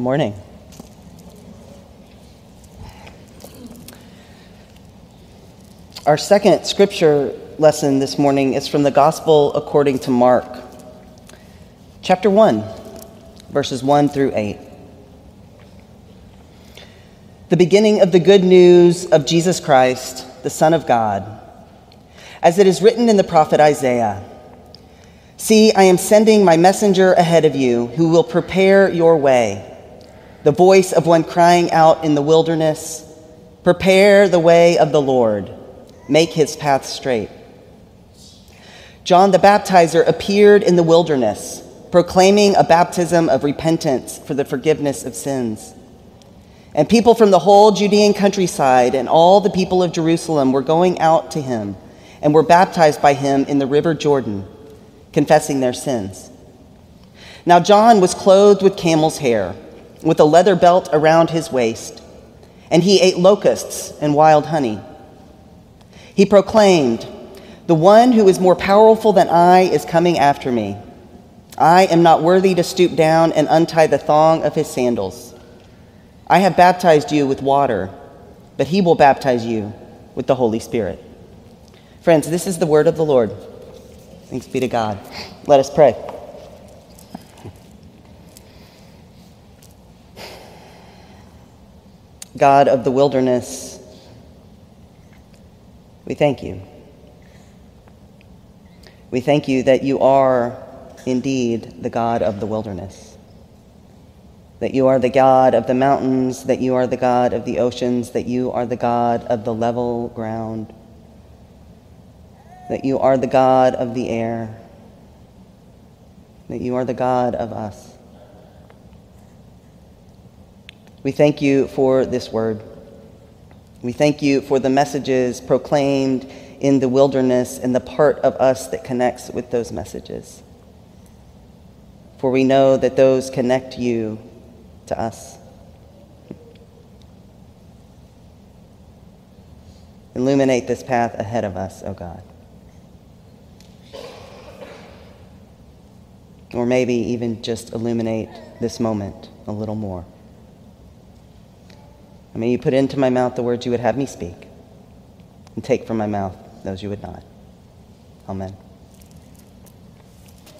Good morning. Our second scripture lesson this morning is from the Gospel according to Mark, chapter 1, verses 1 through 8. The beginning of the good news of Jesus Christ, the Son of God, as it is written in the prophet Isaiah See, I am sending my messenger ahead of you who will prepare your way the voice of one crying out in the wilderness, Prepare the way of the Lord, make his path straight. John the Baptizer appeared in the wilderness, proclaiming a baptism of repentance for the forgiveness of sins. And people from the whole Judean countryside and all the people of Jerusalem were going out to him and were baptized by him in the river Jordan, confessing their sins. Now, John was clothed with camel's hair with a leather belt around his waist, and he ate locusts and wild honey. He proclaimed, The one who is more powerful than I is coming after me. I am not worthy to stoop down and untie the thong of his sandals. I have baptized you with water, but he will baptize you with the Holy Spirit. Friends, this is the word of the Lord. Thanks be to God. Let us pray. God of the wilderness, we thank you. We thank you that you are indeed the God of the wilderness, that you are the God of the mountains, that you are the God of the oceans, that you are the God of the level ground, that you are the God of the air, that you are the God of us. We thank you for this word. We thank you for the messages proclaimed in the wilderness and the part of us that connects with those messages. For we know that those connect you to us. Illuminate this path ahead of us, O oh God. Or maybe even just illuminate this moment a little more. I mean, you put into my mouth the words you would have me speak, and take from my mouth those you would not. Amen.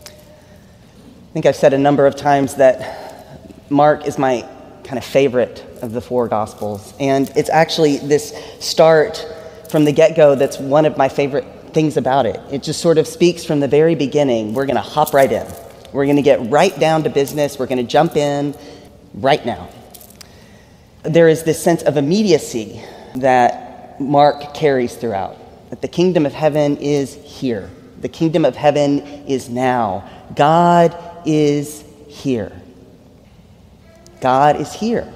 I think I've said a number of times that Mark is my kind of favorite of the four Gospels. And it's actually this start from the get go that's one of my favorite things about it. It just sort of speaks from the very beginning. We're going to hop right in, we're going to get right down to business, we're going to jump in right now there is this sense of immediacy that Mark carries throughout. That the kingdom of heaven is here. The kingdom of heaven is now. God is here. God is here.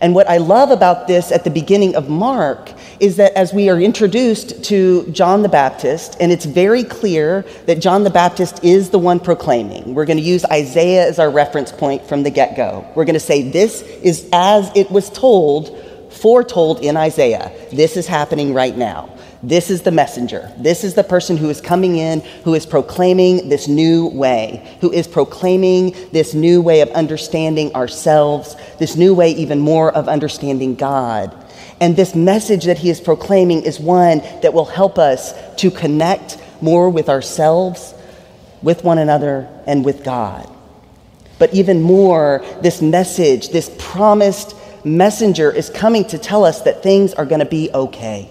And what I love about this at the beginning of Mark is that as we are introduced to John the Baptist, and it's very clear that John the Baptist is the one proclaiming, we're going to use Isaiah as our reference point from the get go. We're going to say, This is as it was told, foretold in Isaiah. This is happening right now. This is the messenger. This is the person who is coming in, who is proclaiming this new way, who is proclaiming this new way of understanding ourselves, this new way, even more, of understanding God. And this message that he is proclaiming is one that will help us to connect more with ourselves, with one another, and with God. But even more, this message, this promised messenger, is coming to tell us that things are going to be okay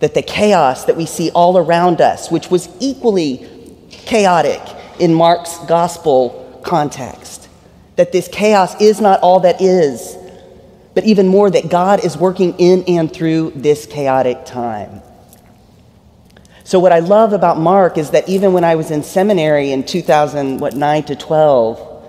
that the chaos that we see all around us, which was equally chaotic in Mark's gospel context, that this chaos is not all that is, but even more that God is working in and through this chaotic time. So, what I love about Mark is that even when I was in seminary in 2009 to 12,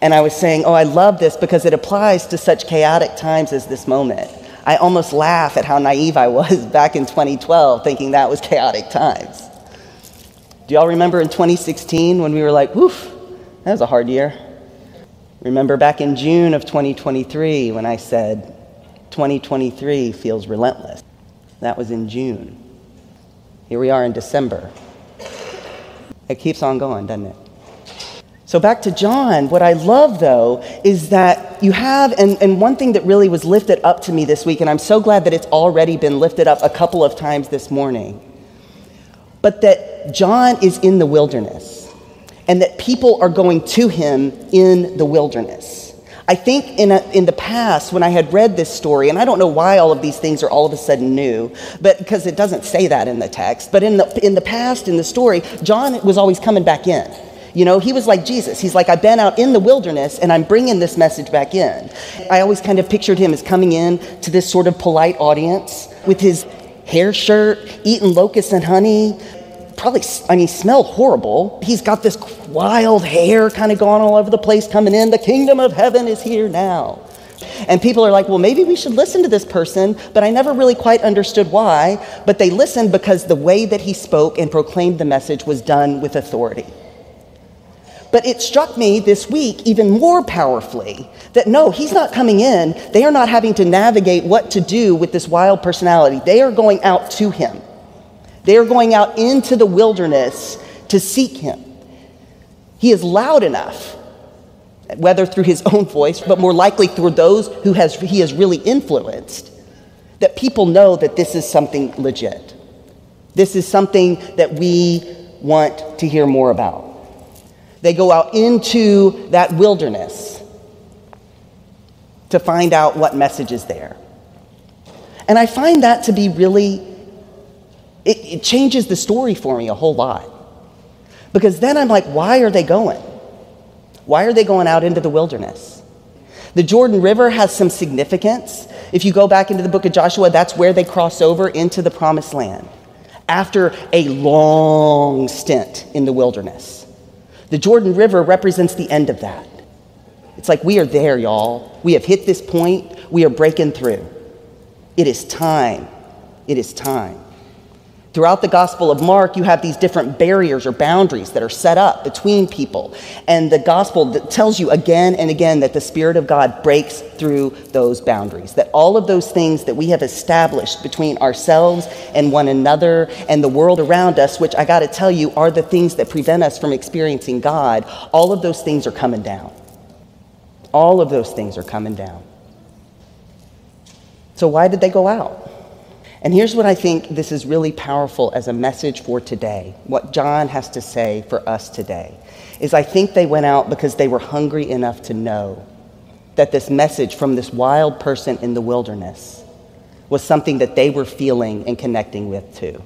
and I was saying, Oh, I love this because it applies to such chaotic times as this moment. I almost laugh at how naive I was back in 2012, thinking that was chaotic times. Do y'all remember in 2016 when we were like, woof, that was a hard year? Remember back in June of 2023 when I said, 2023 feels relentless? That was in June. Here we are in December. It keeps on going, doesn't it? So, back to John, what I love though is that you have, and, and one thing that really was lifted up to me this week, and I'm so glad that it's already been lifted up a couple of times this morning, but that John is in the wilderness and that people are going to him in the wilderness. I think in, a, in the past, when I had read this story, and I don't know why all of these things are all of a sudden new, but because it doesn't say that in the text, but in the, in the past, in the story, John was always coming back in. You know, he was like Jesus. He's like, I've been out in the wilderness and I'm bringing this message back in. I always kind of pictured him as coming in to this sort of polite audience with his hair shirt, eating locusts and honey. Probably, I mean, smelled horrible. He's got this wild hair kind of going all over the place coming in. The kingdom of heaven is here now. And people are like, well, maybe we should listen to this person, but I never really quite understood why. But they listened because the way that he spoke and proclaimed the message was done with authority. But it struck me this week even more powerfully that no, he's not coming in. They are not having to navigate what to do with this wild personality. They are going out to him, they are going out into the wilderness to seek him. He is loud enough, whether through his own voice, but more likely through those who has, he has really influenced, that people know that this is something legit. This is something that we want to hear more about. They go out into that wilderness to find out what message is there. And I find that to be really, it, it, changes the story for me a whole lot. Because then I'm like, why are they going? Why are they going out into the wilderness? The Jordan River has some significance. If you go back into the book of Joshua, that's where they cross over into the promised land after a long stint in the wilderness. The Jordan River represents the end of that. It's like we are there, y'all. We have hit this point. We are breaking through. It is time. It is time. Throughout the Gospel of Mark, you have these different barriers or boundaries that are set up between people. And the Gospel tells you again and again that the Spirit of God breaks through those boundaries. That all of those things that we have established between ourselves and one another and the world around us, which I got to tell you are the things that prevent us from experiencing God, all of those things are coming down. All of those things are coming down. So, why did they go out? And here's what I think this is really powerful as a message for today. What John has to say for us today is I think they went out because they were hungry enough to know that this message from this wild person in the wilderness was something that they were feeling and connecting with too.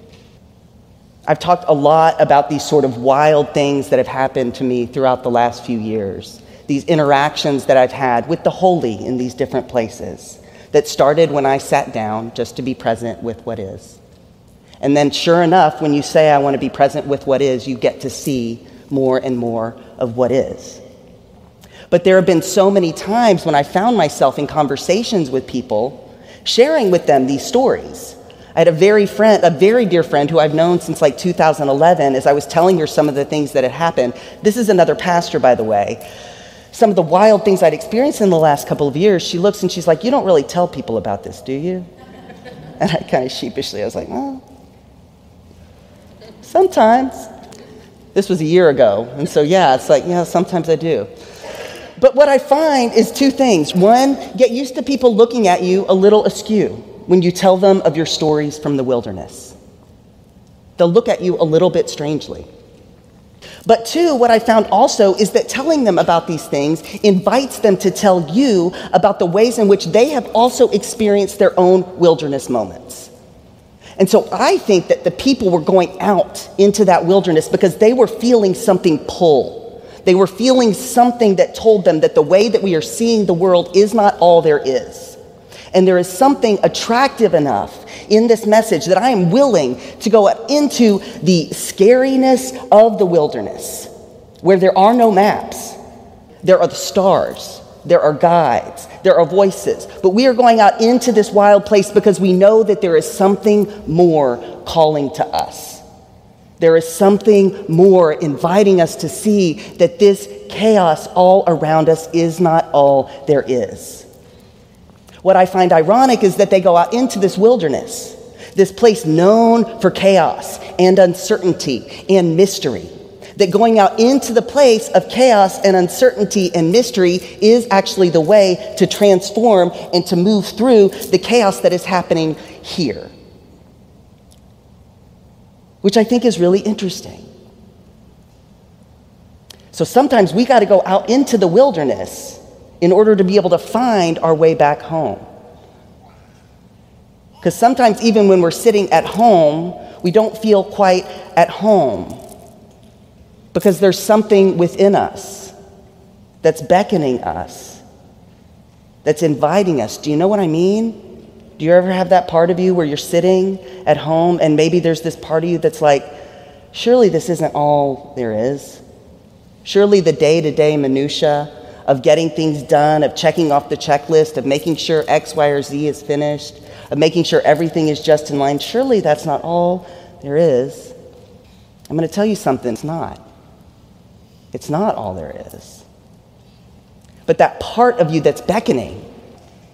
I've talked a lot about these sort of wild things that have happened to me throughout the last few years, these interactions that I've had with the holy in these different places that started when I sat down just to be present with what is. And then, sure enough, when you say, I want to be present with what is, you get to see more and more of what is. But there have been so many times when I found myself in conversations with people, sharing with them these stories. I had a very friend, a very dear friend who I've known since like 2011. As I was telling her some of the things that had happened, this is another pastor, by the way some of the wild things I'd experienced in the last couple of years, she looks and she's like, You don't really tell people about this, do you? And I kind of sheepishly, I was like, Well, sometimes. This was a year ago. And so, yeah, it's like, Yeah, sometimes I do. But what I find is two things. One, get used to people looking at you a little askew when you tell them of your stories from the wilderness. They'll look at you a little bit strangely. But two, what I found also is that telling them about these things invites them to tell you about the ways in which they have also experienced their own wilderness moments. And so I think that the people were going out into that wilderness because they were feeling something pull. They were feeling something that told them that the way that we are seeing the world is not all there is. And there is something attractive enough in this message that I am willing to go into the scariness of the wilderness where there are no maps. There are the stars, there are guides, there are voices. But we are going out into this wild place because we know that there is something more calling to us. There is something more inviting us to see that this chaos all around us is not all there is. What I find ironic is that they go out into this wilderness, this place known for chaos and uncertainty and mystery. That going out into the place of chaos and uncertainty and mystery is actually the way to transform and to move through the chaos that is happening here. Which I think is really interesting. So sometimes we got to go out into the wilderness in order to be able to find our way back home. Because sometimes, even when we're sitting at home, we don't feel quite at home because there's something within us that's beckoning us, that's inviting us. Do you know what I mean? Do you ever have that part of you where you're sitting at home and maybe there's this part of you that's like, surely this isn't all there is? Surely the day to day minutiae of getting things done, of checking off the checklist, of making sure X, Y, or Z is finished, of making sure everything is just in line, surely that's not all there is. I'm going to tell you something, it's not. It's not all there is. But that part of you that's beckoning,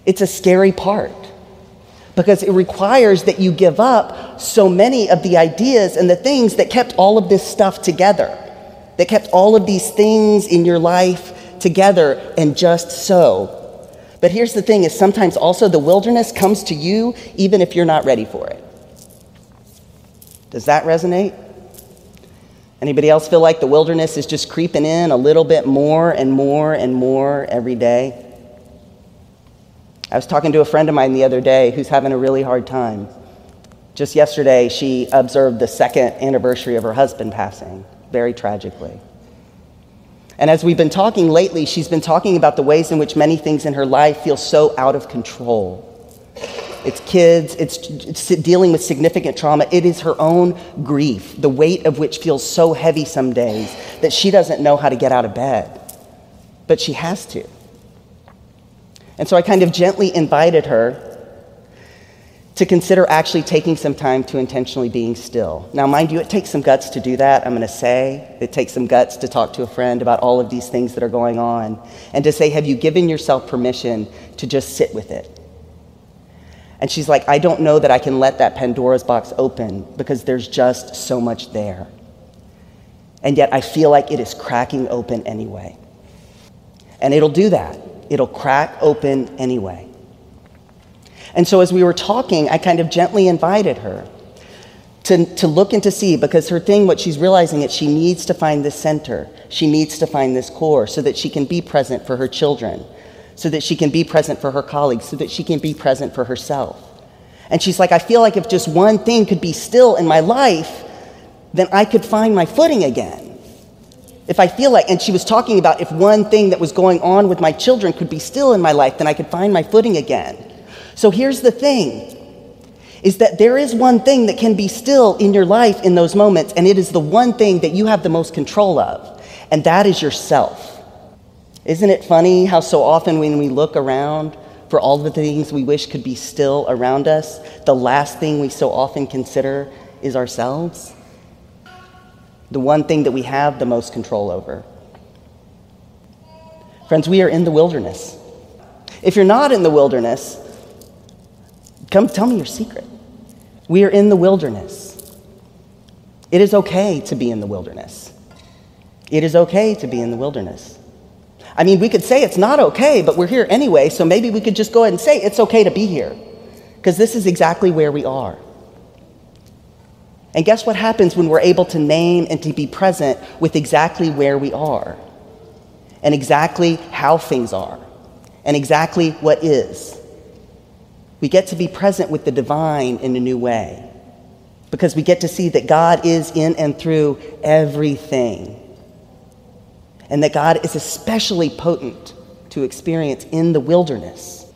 it's a scary part because it requires that you give up so many of the ideas and the things that kept all of this stuff together, that kept all of these things in your life together and just so. But here's the thing is sometimes also the wilderness comes to you even if you're not ready for it. Does that resonate? Anybody else feel like the wilderness is just creeping in a little bit more and more and more every day? I was talking to a friend of mine the other day who's having a really hard time. Just yesterday, she observed the second anniversary of her husband passing, very tragically. And as we've been talking lately, she's been talking about the ways in which many things in her life feel so out of control it's kids, it's, it's, dealing with significant trauma. It is her own grief, the weight of which feels so heavy some days that she doesn't know how to get out of bed. But she has to. And so I kind of gently invited her to consider actually taking some time to intentionally being still. Now, mind you, it takes some guts to do that, I'm to say. It takes some guts to talk to a friend about all of these things that are going on and to say, have you given yourself permission to just sit with it? And she's like, I don't know that I can let that Pandora's box open because there's just so much there. And yet I feel like it is cracking open anyway. And it'll do that, it'll crack open anyway. And so as we were talking, I kind of gently invited her to, to look and to see because her thing, what she's realizing is she needs to find this center. She needs to find this core so that she can be present for her children, so that she can be present for her colleagues, so that she can be present for herself. And she's like, I feel like if just one thing could be still in my life, then I could find my footing again. If I feel like, and she was talking about if one thing that was going on with my children could be still in my life, then I could find my footing again. So here's the thing is that there is one thing that can be still in your life in those moments, and it is the one thing that you have the most control of, and that is yourself. Isn't it funny how so often when we look around for all the things we wish could be still around us, the last thing we so often consider is ourselves? The one thing that we have the most control over. Friends, we are in the wilderness. If you're not in the wilderness, come tell me your secret. We are in the wilderness. It is okay to be in the wilderness. It is okay to be in the wilderness. I mean, we could say it's not okay, but we're here anyway, so maybe we could just go ahead and say it's okay to be here, because this is exactly where we are. And guess what happens when we're able to name and to be present with exactly where we are, and exactly how things are, and exactly what is? We get to be present with the divine in a new way, because we get to see that God is in and through everything and that God is especially potent to experience in the wilderness.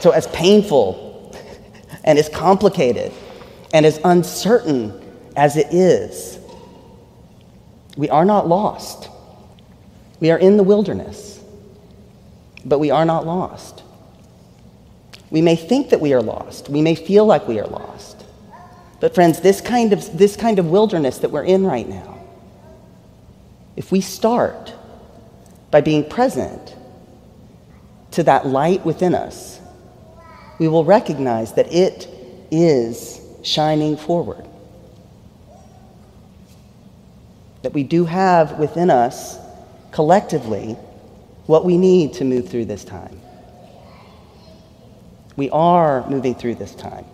So, as painful and as complicated and as uncertain as it is, we are not lost. We are in the wilderness, but we are not lost. We may think that we are lost. We may feel like we are lost. But friends, this kind of, this kind of wilderness that we're in right now, if we start by being present to that light within us, we will recognize that it is shining forward. that we do have within us collectively what we need to move through this time. We are moving through this time.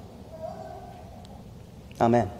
Amen.